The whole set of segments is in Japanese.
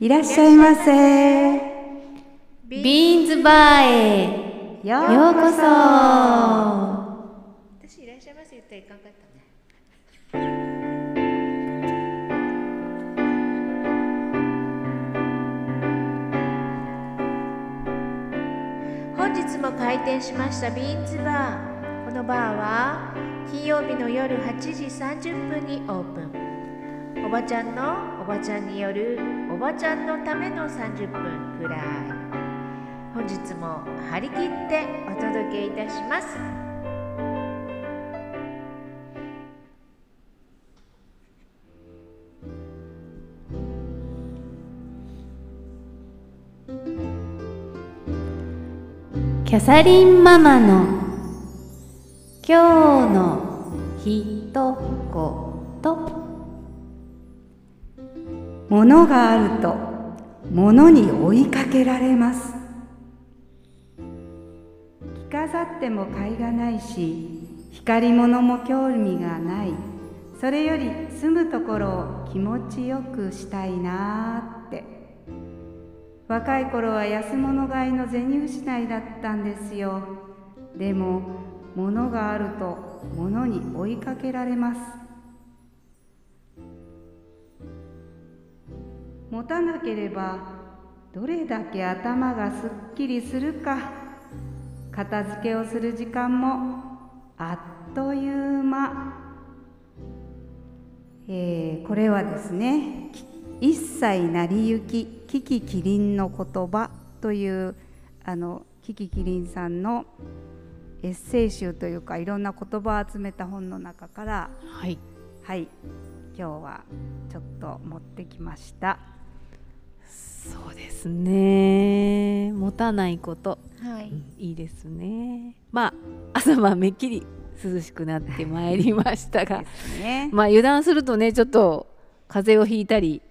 いらっしゃいませ。ビーンズバーへ。よようこそ。私いらっしゃいませ言ったらいかんかったね。本日も開店しましたビーンズバー。このバーは金曜日の夜8時30分にオープン。おばちゃんのおばちゃんによるおばちゃんのための30分くらい。本日も張り切ってお届けいたします。キャサリンママの今日のひと言。物があると物に追いかけられます。着飾っても甲斐がないし光り物も興味がない。それより住むところを気持ちよくしたいなーって。若い頃は安物買いの銭失いだったんですよ。でも物があると物に追いかけられます。持たなければどれだけ頭がすっきりするか。片付けをする時間もあっという間、えーこれはですね「一切成り行きキキキリンの言葉」というあのキキキリンさんのエッセイ集というかいろんな言葉を集めた本の中からはい。はい今日はちょっと持ってきました。そうですね。持たないこと。はい。いいですね。まあ朝晩めっきり涼しくなってまいりましたが。ね。まあ油断するとねちょっと風邪をひいたり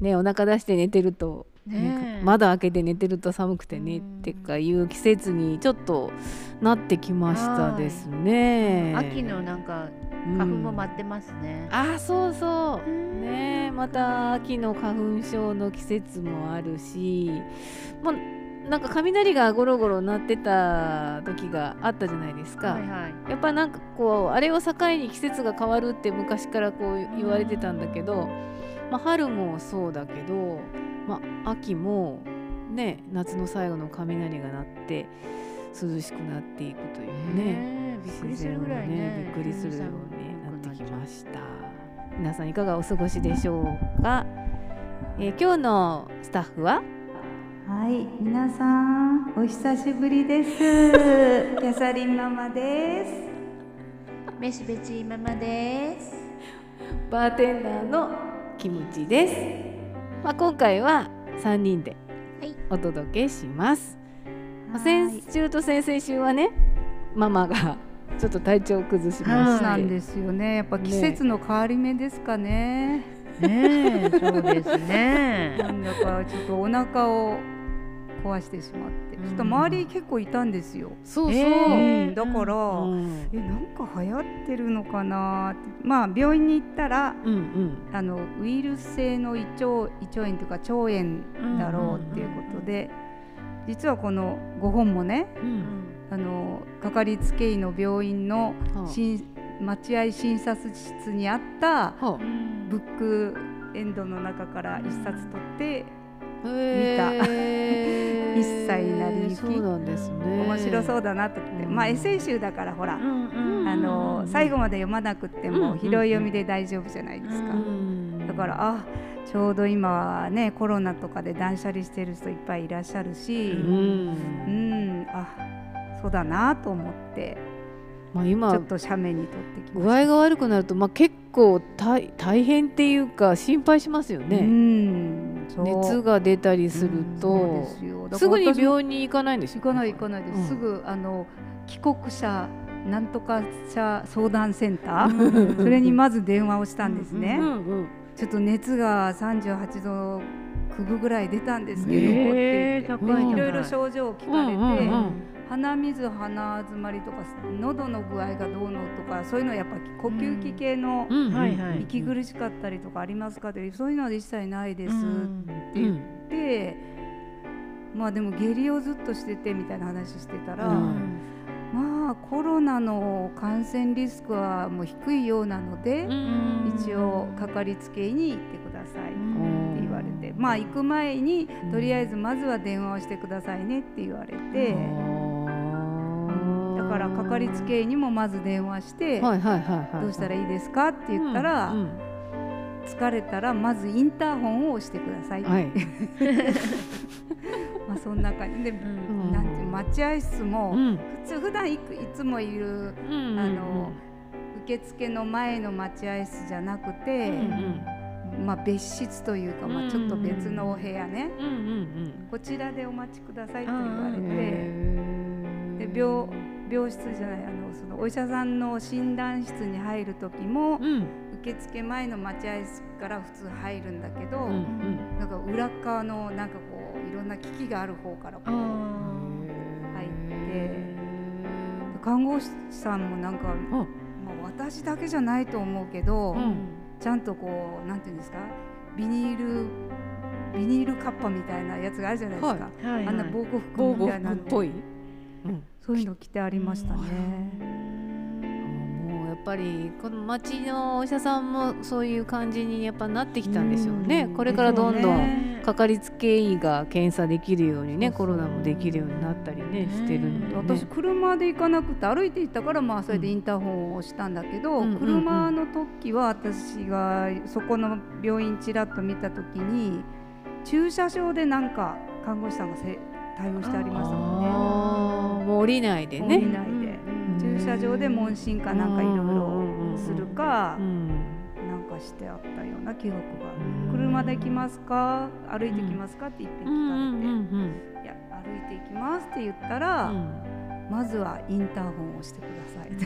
ねお腹出して寝てると、ね窓開けて寝てると寒くてねうんってかいう季節にちょっとなってきましたですね。秋のなんか花粉も待ってますね、あーそうそう。うんねまた秋の花粉症の季節もあるしまあなんか雷がゴロゴロ鳴ってた時があったじゃないですか、はいはい。やっぱなんかこうあれを境に季節が変わるって昔からこう言われてたんだけど、まあ、春もそうだけど、まあ、秋もね夏の最後の雷が鳴って涼しくなっていくというねびっくりするぐらいねびっくりするようになってきました。皆さんいかがお過ごしでしょうか、えー今日のスタッフは？はい、皆さんお久しぶりです。キャサリンママです。めしべちママです。バーテンダーのキムチです、まあ、今回は3人ではい。お届けします、まあはい先週と先々週はねママが ちょっと体調を崩しそうまして、なんですよね。やっぱ季節の変わり目ですかね。ねえそうですね。なんだかちょっとお腹を壊してしまって、うんちょっと周り結構いたんですよ。そうそう、えーうん、だから、うんえなんか流行ってるのかなって、まあ病院に行ったら。うんうん。あのウイルス性の胃腸胃腸炎というか腸炎だろうっていうことで、実はこの5本もねうん。あのかかりつけ医の病院の待合診察室にあったはブックエンドの中から一冊取ってあへー。一切なりゆき。そうなんですね面白そうだなと思って、うん。まあエッセイ集だからほら、うんあの最後まで読まなくってもうん拾い読みで大丈夫じゃないですか。うん。だからあちょうど今はねコロナとかで断捨離してる人いっぱいいらっしゃるし、ううん。んあそうだなと思ってまあ今ちょっと写メに撮って。具合が悪くなると、まあ、結構大大変っていうか心配しますようね、う熱が出たりするそうとで、すぐに病院に行かないんですよ。行かない行かないです、うん。すぐあの帰国者なんとか者相談センター、うん。それにまず電話をしたんですね、うんうんちょっと熱が38度9分ぐらい出たんですけど、へーっていろいろ症状を聞かれて、うんうんうん鼻水鼻詰まりとか喉の具合がどうのとかそういうのやっぱ呼吸器系の息苦しかったりとかありますかってそういうのは一切ないですってうん。言って、まあでも下痢をずっとしててみたいな話してたら、うん。まあコロナの感染リスクはもう低いようなので、うん。一応かかりつけ医に行ってくださいうんって言われて、まあ行く前にとりあえずまずは電話をしてくださいねって言われて、だからかかりつけ医にもまず電話して、どうしたらいいですかって言ったら、うん疲れたらまずインターホンを押してください、はい。まあそんな感じ。で、うんなんて待合室も、うん。普通普段いくいつもいるうんあの受付の前の待合室じゃなくて、まあ、別室というか、まあ、ちょっと別のお部屋ね、うんうんうん。こちらでお待ちくださいと言われうんて、で病病室じゃないあのそのお医者さんの診断室に入る時も、うん。受付前の待合室から普通入るんだけど、うんうん。なんか裏側のなんかこういろんな機器がある方からこうあ入って看護師さんもなんか、まあ、私だけじゃないと思うけど、うん。ちゃんとこうなんていうんですか？ビニールビニールカッパみたいなやつがあるじゃないですか、ーはいあんな防護服みたいなの。っぽい、うん。そういうの着てありましたね。もうやっぱりこの町のお医者さんもそういう感じにやっぱなってきたんでしょうね。うん。これからどんどんねかかりつけ医が検査できるようにねコロナもできるようになったりねしてるので、ね、私車で行かなくて歩いて行ったからまあそれでインターホンを押したんだけど、うん。車の時は私がそこの病院ちらっと見た時に駐車場でなんか看護師さんがせ対応してありましたもんね。もう降りないで降ねりないで、駐車場で問診かなんかいろいろするかう、ん。なんかしてあったような記憶がうん。車で来ますか？歩いてきますかって一遍うんうん聞かれて、うん。いや歩いていきますって言ったら、まずはインターホンを押してくださいと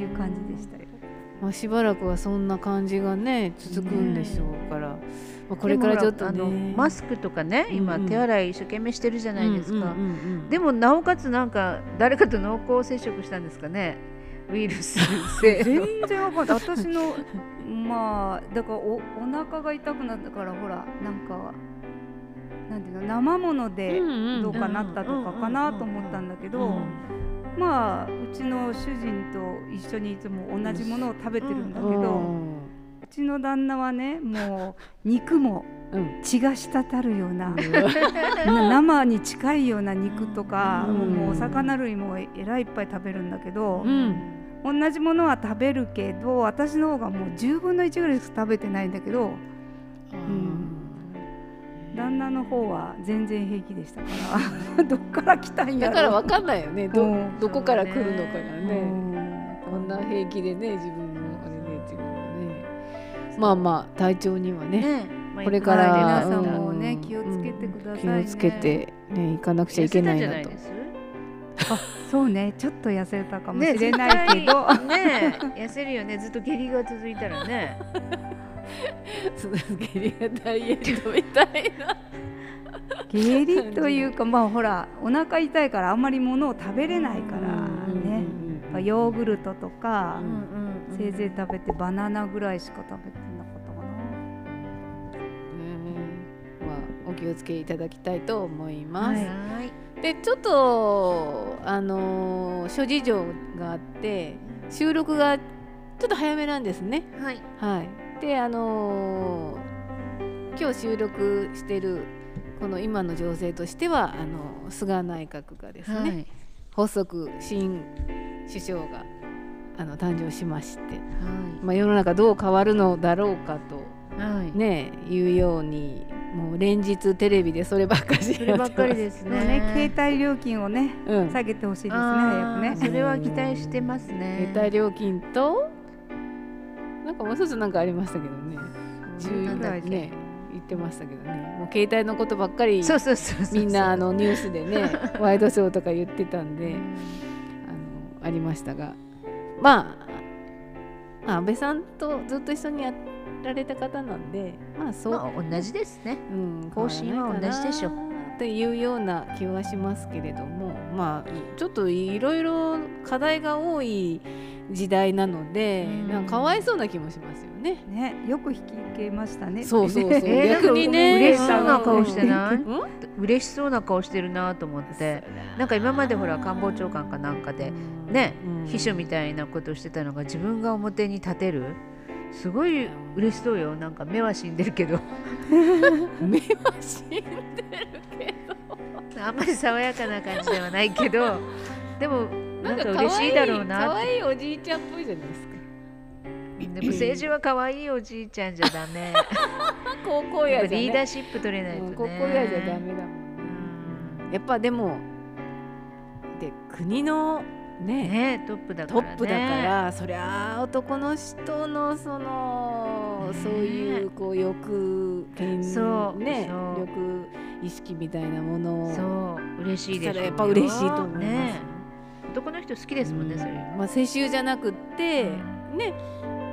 いう感じでしたよ。まあ、しばらくはそんな感じがね続くんでしょうから、まあ、これからちょっとね。マスクとかね今うんうん。手洗い一生懸命してるじゃないですか、うんうんうんうん。でもなおかつなんか誰かと濃厚接触したんですかね？ウイルス性全然わかんない。私のまあだからおお腹が痛くなったからほらなんかなんていうの生ものでうんうん。どうかなったとかかなと思ったんだけど、まあうちの主人と一緒にいつも同じものを食べてるんだけど、うちの旦那はねもう肉もうん。血が滴るような な生に近いような肉とか、うん。もうお魚類もえらいいっぱい食べるんだけどう、ん。同じものは食べるけど私の方がもう10分の1ぐらいしか食べてないんだけどん旦那の方は全然平気でしたからどっから来たんやろ。だからわかんないよね。どうん。どこから来るのかがうね。ん。こんな平気でね自分のあれでっていうのはね。まあまあ体調にはねね。まあこれからはい皆うんさんもね気をつけてくださいね、気をつけてね行かなくちゃいけないなと。痩せたんじゃないですそうね。ちょっと痩せたかもしれないけど、ね痩せるよね。ずっと下痢が続いたらね続けりがダイエットみたい。な下痢とい。うかまあほらお腹痛い。からあんまりものを食べれない。からね、ヨーグルトとか、せい。ぜい。食べてバナナぐらい。しか食べてなかったかな。まあお気をつけい。ただきたい。と思い。ます、はい。でちょっとあの諸事情があって収録がちょっと早めなんですねはい。はい。であのー今日収録してるこの今の情勢としてはあの菅内閣がですね、はい。発足新首相があの誕生しまして、はまあ、世の中どう変わるのだろうかといはい。ねいうようにもう連日テレビでそればっかりそればっかりですね。ね携帯料金をねうん、下げてほしいですねね。それは期待してますね。携帯料金ともう一つなんかありましたけどね。10なんだっけね言ってましたけどね。もう携帯のことばっかりみんなあのニュースでね ワイドショーとか言ってたんであのありましたが。まあまあ安倍さんとずっと一緒にやられた方なんでまあそう、まあ同じですね。うん、方針は同じでしょ変わらないかなっていうような気はしますけれどもまあちょっといろいろ課題が多い時代なので、うん。なんかかわいそうな気もしますよね。ねよく引き受けましたね。そうそうそう。えー逆にね嬉しそうな顔してない？うん。嬉しそうな顔してるなと思って。なんか今までほら官房長官かなんかでね、うん。秘書みたいなことをしてたのが自分が表に立てる？すごい嬉しそうよ。なんか目は死んでるけど。目は死んでるけど。あんまり爽やかな感じではないけど。でもなんか可嬉しいだろうかなって。わいいおじいちゃんっぽいじゃないですか。でも政治は可愛いおじいちゃんじゃダメ。高校やね、リーダーシップ取れないとね。うん高校やじゃダメだもん。ねやっぱでもで国のねねトップだからね。トップだからそりゃあ男の人のその、ね。そういうこう欲権そうねそう。欲意識みたいなものを。そう嬉しいでしょうよ。したらやっぱ嬉しいと思います、ね男の人好きですもんね、それ。まあ世襲じゃなくって、ね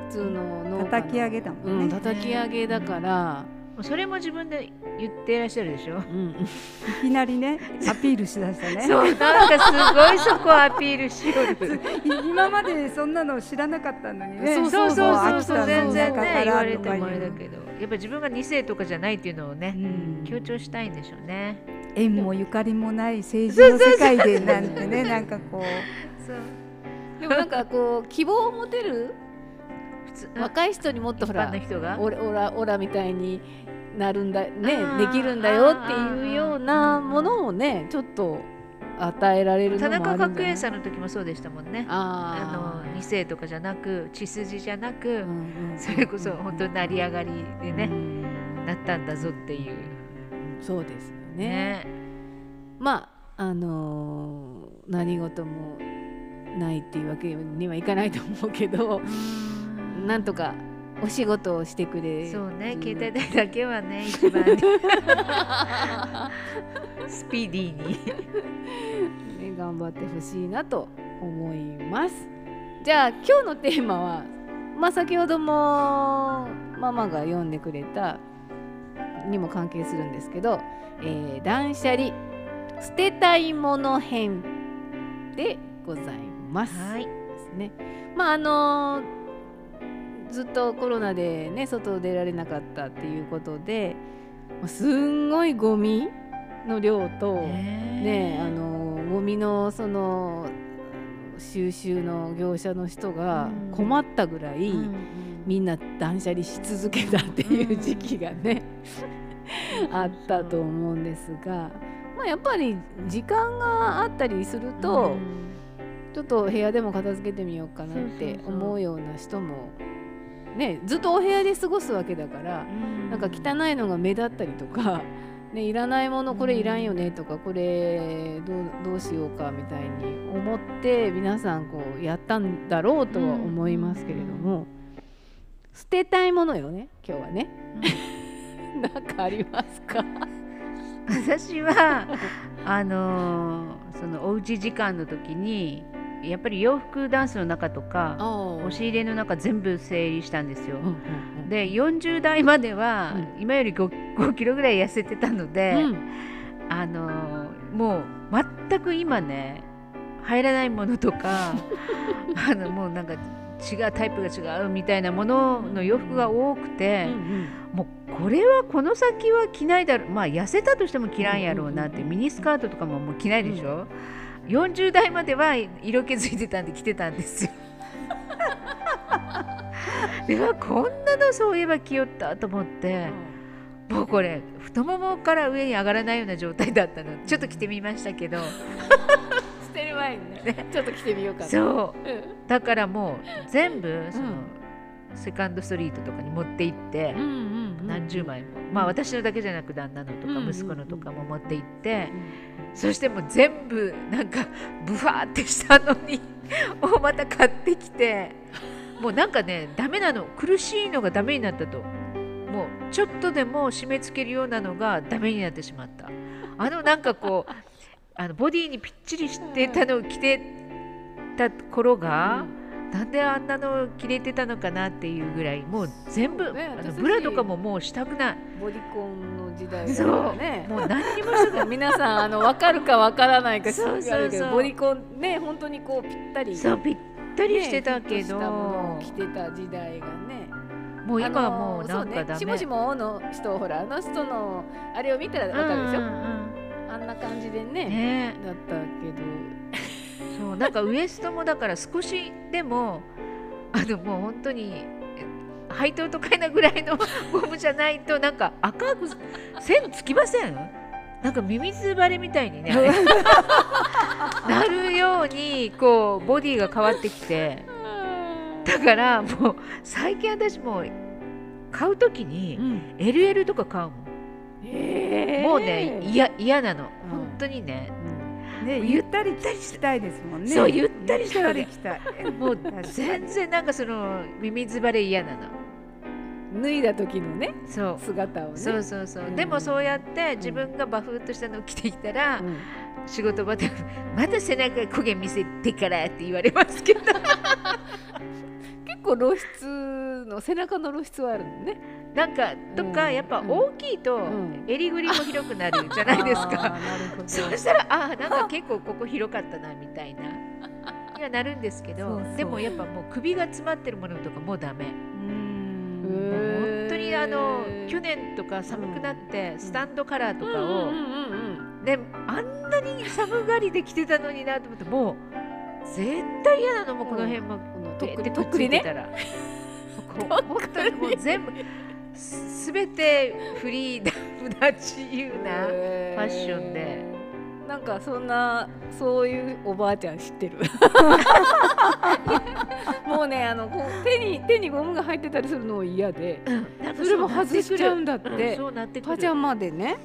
普通の農家の。叩き上げだもうんんね、叩き上げだから、もうそれも自分で言ってらっしゃるでしょ。うん、いきなりねアピールしだしたね。そうなんかすごいそこアピールしよる。今までそんなの知らなかったのにね。そうそうそうそう全然中からね言われてもあれだけど。やっぱ自分が2世とかじゃないっていうのをね、うん。強調したいんでしょうね縁もゆかりもない政治の世界でなんてねなんかこう。そう。でもなんかこう希望を持てる？普通若い人にもっとほらの人が？オラオラオラみたいになるんだねできるんだよっていうようなものをねちょっと与えられる田中角栄さんの時もそうでしたもんね。ああの2世とかじゃなく血筋じゃなく、のそれこそ本当に成り上がりでね、なったんだぞっていう。そうですよね。ねまああのー何事もないっていうわけにはいかないと思うけどなんとかお仕事をしてくれそうねる携帯代だけはね一番スピーディーにね、頑張ってほしいなと思います。じゃあ今日のテーマは、まあ、先ほどもママが読んでくれたにも関係するんですけど「えー断捨離捨てたいもの編」でございます。はい。ですね。まああのずっとコロナでね外出られなかったっていうことで、まあすんごいゴミの量とねあのゴミのその収集の業者の人がうん。困ったぐらい、みんな断捨離し続けたっていう時期がね、あったと思うんですが、まあ、やっぱり時間があったりすると、ちょっと部屋でも片付けてみようかなって思うような人もねずっとお部屋で過ごすわけだから、なんか汚いのが目立ったりとか、ね、いらないものこれいらんよねとかこれどうどうしようかみたいに思って皆さんこうやったんだろうとは思いますけれども、捨てたいものよね今日はね。なんかありますか？私はあのーそのおうち時間の時にやっぱり洋服ダンスの中とか押し入れの中全部整理したんですよ。で40代まではう今より 5, 5キロぐらい痩せてたので、うん。あのーもう全く今ね入らないものとか あのもうなんか違うタイプが違うみたいなものの洋服が多くて、もうこれはこの先は着ないだろうまあ痩せたとしても着らんやろうなって、うん。ミニスカートとかももう着ないでしょ、40代までは色気づいてたんで着てたんですよ。ではこんなのそういえば着よったと思ってもうこれ太ももから上に上がらないような状態だったの。ちょっと着てみましたけど前にね。ちょっと着てみようかな。そう。うん。だからもう全部その、セカンドストリートとかに持って行って、何十枚も、まあ私のだけじゃなく旦那のとかうん息子のとかも持って行って、そしてもう全部なんかブワーってしたのに をまた買ってきてもうなんかねダメなの。苦しいのがダメになったと。もうちょっとでも締め付けるようなのがダメになってしまった。あのなんかこうあのボディにぴっちりしてたのを着てた頃が、なんであんなの着れてたのかなっていうぐらいもう全部、ねあのブラとかももうしたくない。ボディコンの時代だからねもう何にもしたくない。皆さんあの分かるか分からないかそうそうそう。ボディコンね本当にこうぴったり。そうぴったりしてたけど、ね着てた時代がね。もう今はもうなんかダメ、そうね、しもしもの人ほらあの人のあれを見たら分かるでしょ、うんうんあんな感じでうんねね。だったけそうなんかウエストもだから少しでもあのもう本当にえ配当とかいなぐらいのゴムじゃないとなんか赤く線つきません？なんかミミズバレみたいにねなるようにこうボディが変わってきて。だからもう最近私もう買う時ど、にん。LL とか買うもん、えもうね嫌嫌なの。ん。本当にね、ねゆったりしたいですもんね。そうゆったりしたい。もう全然なんかそのミミズバレ嫌なの。脱いだ時のねそう。姿をね。そうそうそう、うん。でもそうやって自分がバフッとしたのを着てきたら、うん。仕事場でまた背中焦げ見せてからって言われますけど。結 構露出の背中の露出はあるのね。なんかとか、うん。やっぱ大きいとん。襟ぐりも広くなるじゃないですか、そうしたらあーなんか結構ここ広かったなみたいな。にはなるんですけどでもやっぱもう首が詰まってるものとかもうダメ。本当にあの去年とか寒くなってスタンドカラーとかを、うんうんうん。であんなに寒がりで着てたのになと思ってもう絶対嫌なのもうこの辺も。このとっくりとっくりにもう全部すすべてフリーダムな自由な、ファッションで。なんかそんなそういうおばあちゃん知ってる？もうねあのこう手に手にゴムが入ってたりするの嫌で。なんかそれも外しちゃうんだって。うん。てパジャマでね。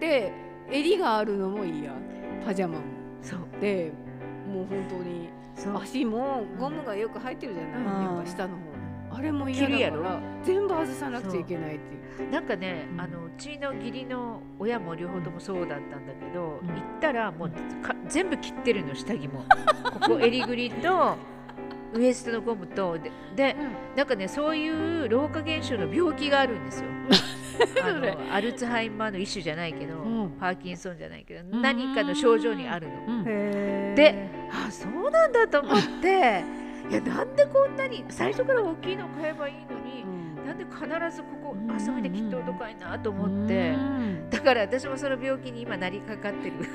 で襟があるのも嫌。パジャマも。そう。でもう本当に。足もゴムがよく入ってるじゃない、うん。やっぱ下の方。あれも嫌だから全部外さなくちゃいけないっていう。なんかね、うん。あのうちの義理の親も両方ともそうだったんだけど、うん。行ったらもうか全部切ってるの下着も。ここ襟ぐりとウエストのゴムとででなんかねそういう老化現象の病気があるんですよ あの アルツハイマーの一種じゃないけど、うん。パーキンソンじゃないけどん。何かの症状にあるの。であそうなんだと思って いやなんでこんなに最初から大きいの買えばいいのに、なんで必ずここうん。あそこで切っておとかいなと思って、うん。だから私もその病気に今なりかかってる。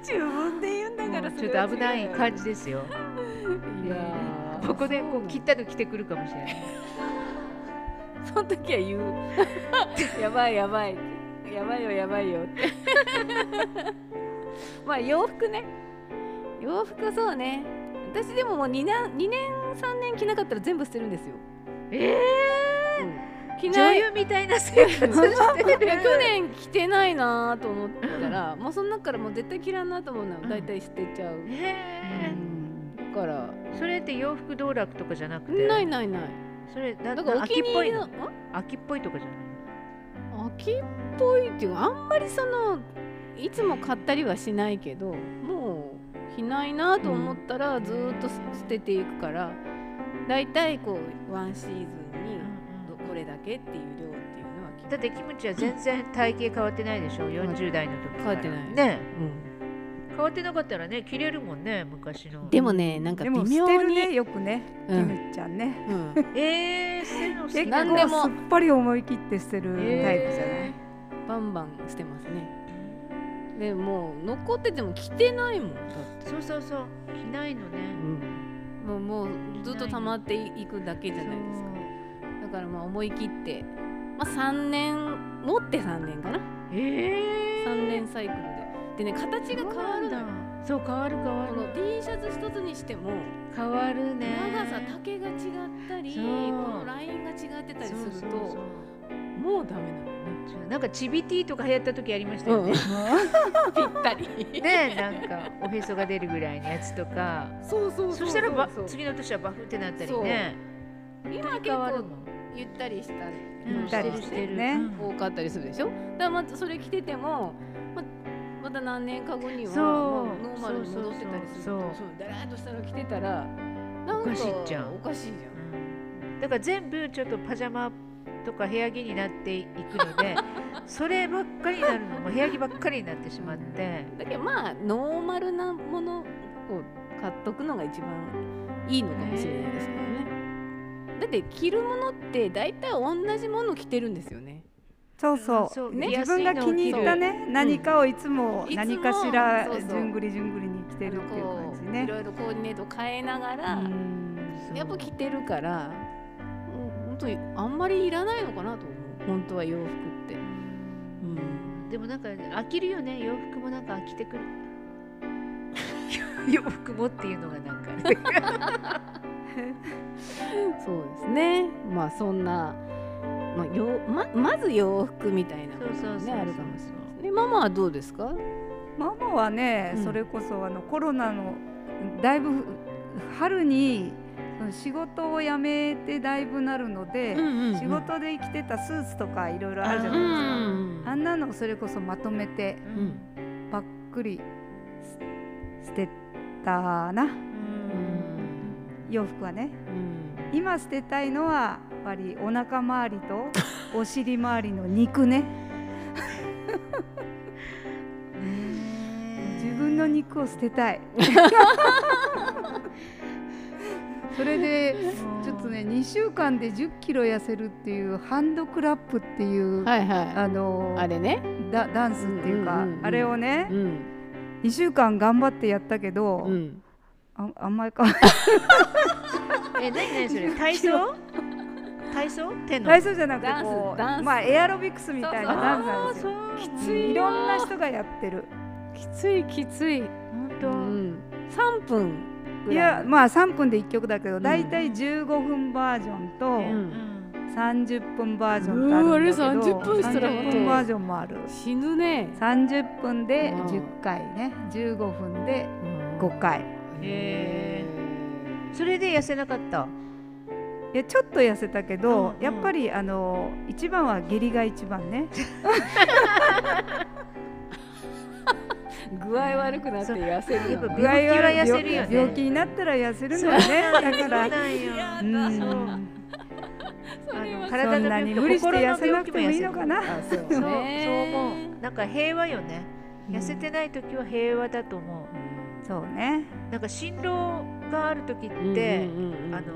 自分で言うんだからちょっと危ない感じですよ。いやーここでこう切ったの着てくるかもしれない。その時は言う。やばいやばい。やばいよやばいよ。っ てまあ洋服ね。洋服そうね。私でももう2年 ,2 年3年着なかったら全部捨てるんですよ、えー、女着ない。優みたいな生活してる。いや去年着てないなと思ったらもうその中からもう絶対着らんなと思うのは大体捨てちゃう、へうん。だから。ーそれって洋服道楽とかじゃなくて？ないないない。それなだからお秋っぽいの？ん？秋っぽいとかじゃないの？秋っぽいっていうかあんまりそのいつも買ったりはしないけどもう着ないなと思ったらずーっと捨てていくからだいたいこうワンシーズンにどこれだけっていう量っていうのは着だってキムチは全然体型変わってないでしょ？40代の時から。変わってない。ね。う変わってなかったらね着れるもんね昔の。ん、でもねなんか微でも捨妙に。てるねよくねキうん。ムちゃんね。うん。えー、捨てるの好き結構すっぱり思い切って捨てるタイプじゃない？えバンバンしてますね。でもう残ってても着てないもんだって。ーそうそうそう。着ないのね。もうもうずっと溜まっていくだけじゃないですか。だからまあ思い切って、まあ、3年持って3年かな。えー、3年サイクルででね形が変わるのよ。そう変わる変わる。この T シャツ一つにしても変わるね。長さ丈が違ったりこのラインが違ってたりするともうダメなのね。なんかチビティとか流行った時ありましたよね、ぴったり。ねなんかおへそが出るぐらいのやつとか。そうそうそしたら次の年はバフってなったりね。今結構ゆったりしたうん。ゆったりしてるね。うん多かったりするでしょ？だからまずそれ着てても、ままた何年か後にはノーマルに戻ってたりするとだらーっとしたの着てたらなんかおかしいじゃん。だから全部ちょっとパジャマとか部屋着になっていくので そればっかりになるの。もう部屋着ばっかりになってしまって。だけどまあノーマルなものを買っとくのが一番いいのかもしれないですけどね。だって着るものって大体同じもの着てるんですよねそうそう。ね自分が気に入ったね何かをいつも何かしらじゅんぐりじゅんぐりに着てるっていう感じこういね。ろいろコーディネート変えながら、うんやっぱ着てるからもう本当にあんまりいらないのかなと思う。本当は洋服って。うん。でもなんか飽きるよね。洋服もなんか飽きてくる。洋服もっていうのがなんか そうですね。まあそんな、まあ、よままず洋服みたいなそうそうそうそう。ねあるかもしれないでママはどうですか？ママはね、うん。それこそあのコロナのだいぶ春にその仕事を辞めてだいぶなるので、うんうんうん。仕事で着てたスーツとかいろいろあるじゃうないですか。んあんなのそれこそまとめてうん。ばっくりす捨てたな。うん。洋服はね。うん。今捨てたいのはぱりお腹周りと お尻周りの肉ね。自分の肉を捨てたい。それでちょっとね2週間で1 0キロ痩せるっていうハンドクラップっていう、はいはい。あのあれね。ダダンスっていうか、うんうんうん。うんあれをねうん。2週間頑張ってやったけど、うん。ああんまりか。え何何それ？体操？体操？手の体操？じゃなくてこうまあエアロビクスみたいなダンスなんですよ。きついよいろんな人がやってる。きついきつい、本う当、ん、3分ぐい。やまあ3分で1曲だけど、んだいたい15分バージョンとん。30分バージョンってあるんだけど、うわあれ30分したら30分バージョンもある。死ぬね、30分でうん。10回ね、15分でうん。5回。へそれで痩せなかった？いやちょっと痩せたけど、うんうん。やっぱりあの一番は下痢が一番ね。具合悪くなって痩せるのね病気は痩せるよね。病気になったら痩せるのよね。だから。そう。なん体のんなに病気と無理して痩せなくてもいいのかな。あそう。思う。なんか平和よね。痩せてない時は平和だと思う。そうね。なんか心労がある時うんって、うんうんうん。あの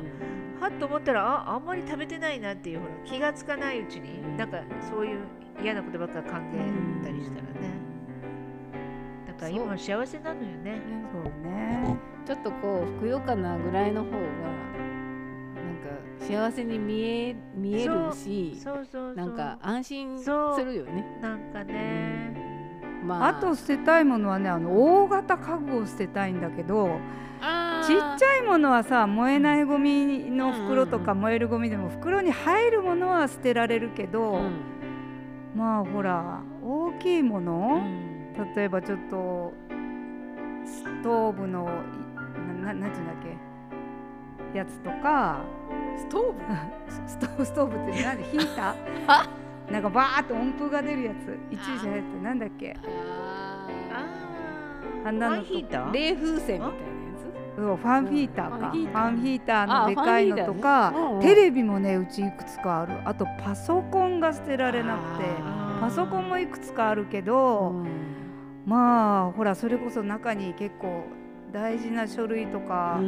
はっと思ったらああんまり食べてないなっていうほら気がつかないうちにうんなんかそういう嫌なことばっか考えたりしたらね。だから今幸せなのよね。そうね。ちょっとこうふくよかなぐらいの方がなんか幸せに見え見えるしそうそうそう。なんか安心すそうるよね。なんかね。まあと捨てたいものはね、あの大型家具を捨てたいんだけど、ちっちゃゃいものはさ、燃えないゴミの袋とかうん燃えるゴミでも袋に入るものは捨てられるけど、まあほら大きいもの、例えばちょっとストーブのいななていうんだっけ？やつとかストーブ？ストーブストーブって何？ヒータあ。ーなんかバーッと音符が出るやつ。一時流行ってなんだっけ？あああんなの冷風船みたいな。やそうファンヒーターか。ファンヒーター。ファンヒーターのあでかいのとかテレビもねうちいくつかある。あとパソコンが捨てられなくてあパソコンもいくつかあるけつど、まあほらそれこそ中に結構大事な書類とか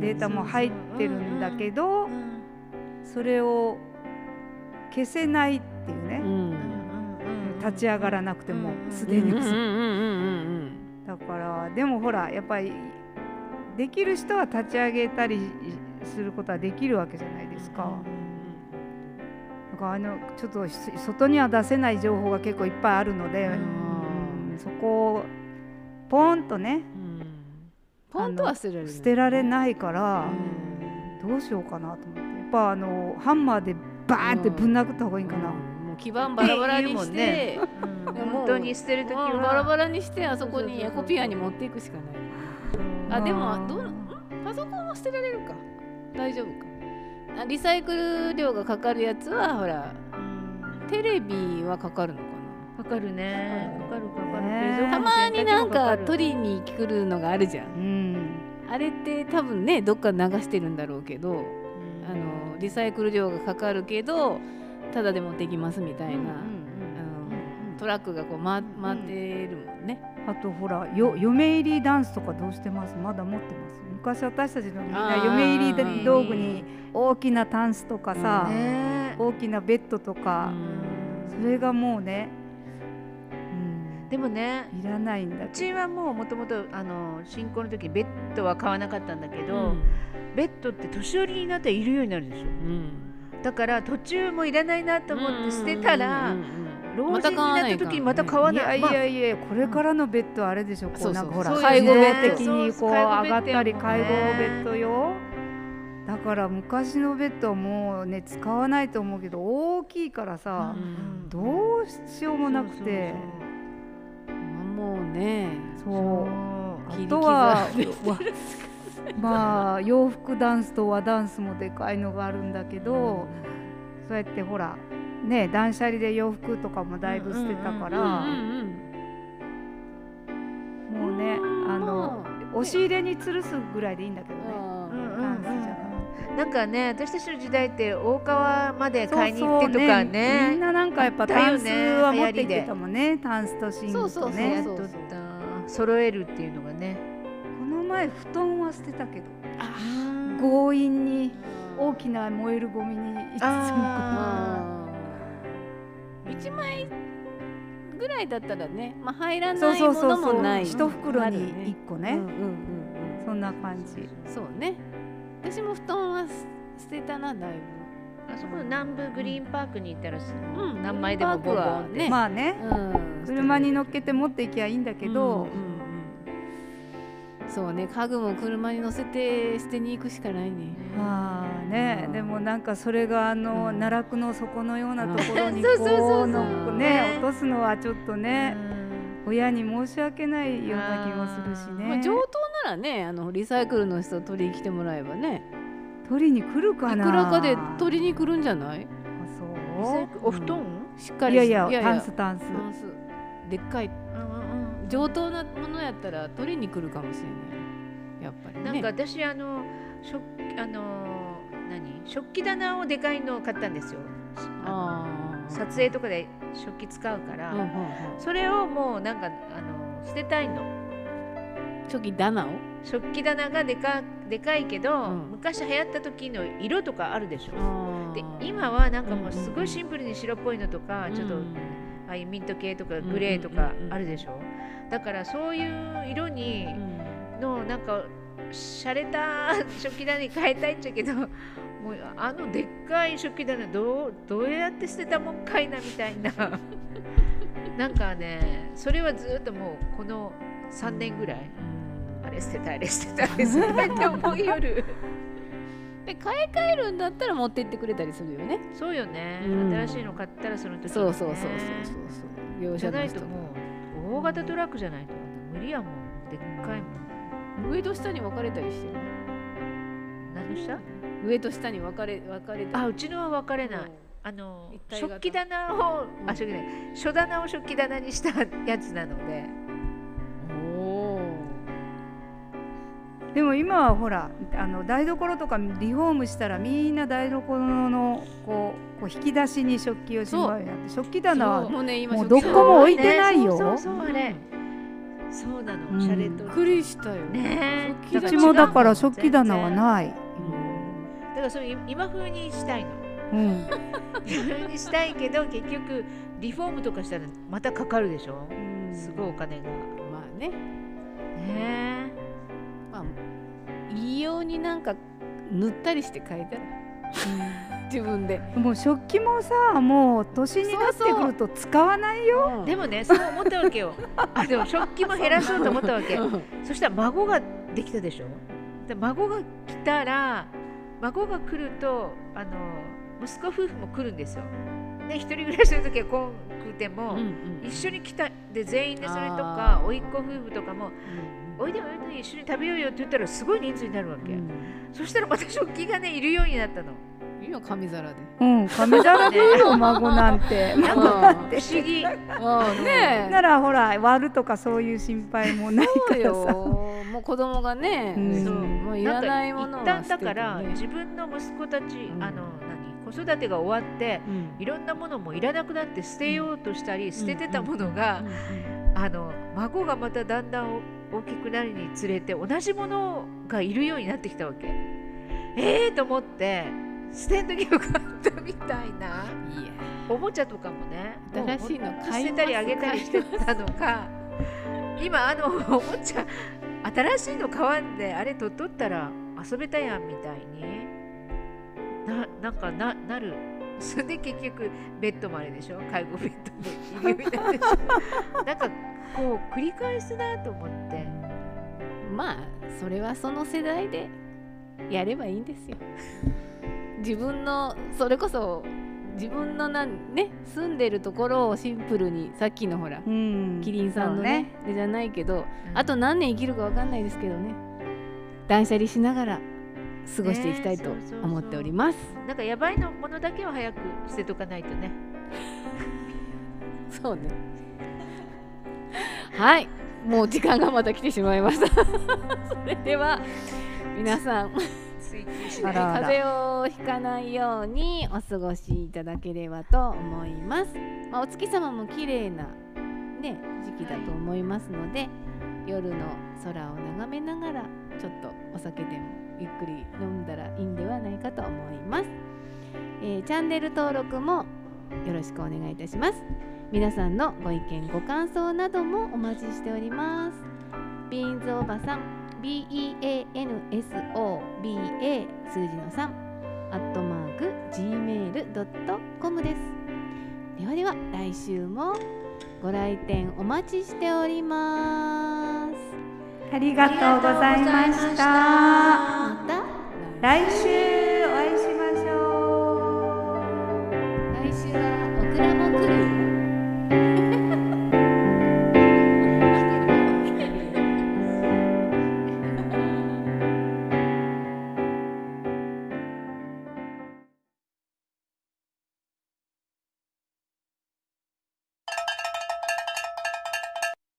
データも入ってるんだけどうん。それを消せないっていうね。立ち上がらなくてもうん。すでに。だからでもほらやっぱりできる人は立ち上げたりすることはできるわけじゃないですか。だからあのちょっとし外には出せない情報が結構いっぱいあるので、そこをポンとねうん。ポンとは捨てられる捨てられないからうん。どうしようかなと思って。やっぱあのハンマーでバーンってぶん殴った方がいいかな。もう基盤バラバラにして。うんでも本当に捨てる時は。うん。バラバラにしてあそこにエコピアに持っていくしかないあでもどうなん？パソコンは捨てられるか。大丈夫か。あリサイクル量がかかるやつはほらうん。テレビはかかるのかかかるね。かかるかかる。ね。たまになんか取りに来るのがあるじゃん。うん。あれって多分ねどっか流してるんだろうけどあのリサイクル料がかかるけどただで持ってきますみたいな、あのトラックがこう回回ってるもんね。あとほらよ嫁入りダンスとかどうしてます？まだ持ってます？昔私たちのみんな嫁入り道具に大きなタンスとかさ、ね。大きなベッドとか、それがもうね、うん、でもねいらないんだうけちはもうもともとあの新婚の時ベッドは買わなかったんだけど、うん。ベッドって年寄りになったらいるようになるでしょ。うん。だから途中もいらないなと思って捨てたら、うんうんうん老人になった時にまた買わどない。いやいやいや、これからのベッドはあれでしょ。こそうなんかほら介護的にこう上がったり介護ベッドよ。だから昔のベッドはもうね使わないと思うけど大きいからさ、うん。どうしようもなくて。もうねそう。あとは まあ洋服ダンスと和ダンスもでかいのがあるんだけど、そうやってほらね断捨離で洋服とかもだいぶ捨てたかうんら、うんもうねあの、押し入れに吊るすぐらいでいいんだけどね、なんかね私たちの時代って大川まで買いに行ってとかそうみんねななんかやっぱタンスは持って行ってたもんねタンスと寝具そうそうそうとね揃えるっていうのがね。この前布団は捨てたけど。あ強引に大きな燃えるゴミに5つもあ1枚ぐらいだったらね、まあ、入らないもそうそうそう。のもない一袋にあるね。1個ね、うんうんうんそんな感じ。うんそうね。私も布団は捨てたなだいあそこの南部グリーンパークに行ったらうん何枚でもボンボンって。ね、まあね。うん、車に乗っけて持っていきゃいいんだけど、うんうんうん。そうね。家具も車に乗せて捨てに行くしかないね。まあね。うんでもなんかそれがあの、うん。奈落の底のようなところにそうそうそうそうこう。のねね。落とすのはちょっとね、親に申し訳ないような気もするしね、まあ、上等ならねあのリサイクルの人取りに来てもらえばね。取りに来るかいくならかで取りに来るんじゃない？あリサイそクルお布団？しっかうりしいやいやタンスタンス。タンス。でっかい。うん。上等なものやったら取りに来るかもしれない。やっぱりね。なんか私あの食あの何？食器棚をでかいのを買ったんですよ。ああの撮影とかで食器使うから、うんうんうんそれをもうなんかあの捨てたいの。初期棚を？食器棚がでかでかいけど、うん。昔流行った時の色とかあるでしょ。で今はなんかもうすごいシンプルに白っぽいのとか、ちょっとうんああいうミント系とかグレーとかうんうんうんうんあるでしょ。だからそういう色にのなんか洒落た 食器棚に変えたいっちゃけどもうあのでっかい食器棚どうどうやって捨てたもんかいなみたいな。なんかねそれはずっともうこの3年ぐらい。あれ捨てたいあれ捨てたいあれ捨てたいって思いよるで買い替えるんだったら持って行ってくれたりするよね。そうよね、うん。新しいの買ったらその時に、ね、そうそうそうそうそう。そう業じゃ者の人ないともう大型トラックじゃないと無理やもん。でっかいもん。上と下に分かれたりしてる。何した上と下に分かれ分かれたりあうちのは分かれない。あの食器棚をうん。あ食器棚書棚を食器棚にしたやつなので。おおでも今はほらあの台所とかリフォームしたらみんな台所のこうこう引き出しに食器をしまうようになって食器棚はもうね今もうどこも置いてないよ。そうそうそうあれ。そうなの、うん。シャレと。びっくりしたよ。ねうちもだから食器棚は全ない、だからそういう今風にしたいの。うん、今風にしたいけど結局リフォームとかしたらまたかかるでしょ？うん。すごいお金が。ねまあね。え。まあいいようになんか塗ったりして変えたら。自分で。もう食器もさもう年になってくると使わないよ。でもねそう思ったわけよ。あでも食器も減らそうと思ったわけ。うん。そしたら孫ができたでしょ？で孫が来たら孫が来るとあの息子夫婦も来るんですよ。で一人暮らしの時は来んくても、うんうん一緒に来たで全員でそれとか甥っ子夫婦とかも「おいでおいで一緒に食べようよ」って言ったらすごい人数になるわけ、うんそしたらまた食器がねいるようになったのよ紙皿で。うん紙皿でいいよ孫なんて。なん。うんか不思議。うん。ねえ。ならほら割るとかそういう心配もないそうよ。からさもう子供がね、うん。そうもういらないもの一旦だから自分の息子たち、うん。あの何子育てが終わってうん。いろんなものもいらなくなって捨てようとしたり、捨ててたものうが、あの孫がまただんだん大きくなるにつれて同じものがいるようになってきたわけ。えーと思って捨てんときよかったみたいな。おもちゃとかもね。新しいの買い捨てたりあげたりしてたのが今あのおもちゃ新しいの買わんであれ取っとったら遊べたやんみたいに。ななんかななる。それで結局ベッドもあれでしょ？介護ベッドもいるようになるで。し ょなんかこう繰り返すなと思って。まあそれはその世代でやればいいんですよ自分のそれこそ自分のなんね住んでるところをシンプルにさっきのほらうん。キリンさんのねでじゃないけど、うん。あと何年生きるかわかんないですけどね断捨離しながら過ごしていきたいとねそうそうそう。思っております、なんかやばいのものだけは早く捨てとかないとね。そうね。はい。もう時間がまた来てしまいました。それでは皆さん。風邪をひかないようにお過ごしいただければと思います、まあ、お月様も綺麗なね時期だと思いますので夜の空を眺めながらちょっとお酒でもゆっくり飲んだらいいんではないかと思います、えーチャンネル登録もよろしくお願いいたします。皆さんのご意見ご感想などもお待ちしております。ビーンズおばさん BEANSOBA 数字の3アットマーク Gmail.com です。ではでは来週もご来店お待ちしております。ありがとうございました。また来週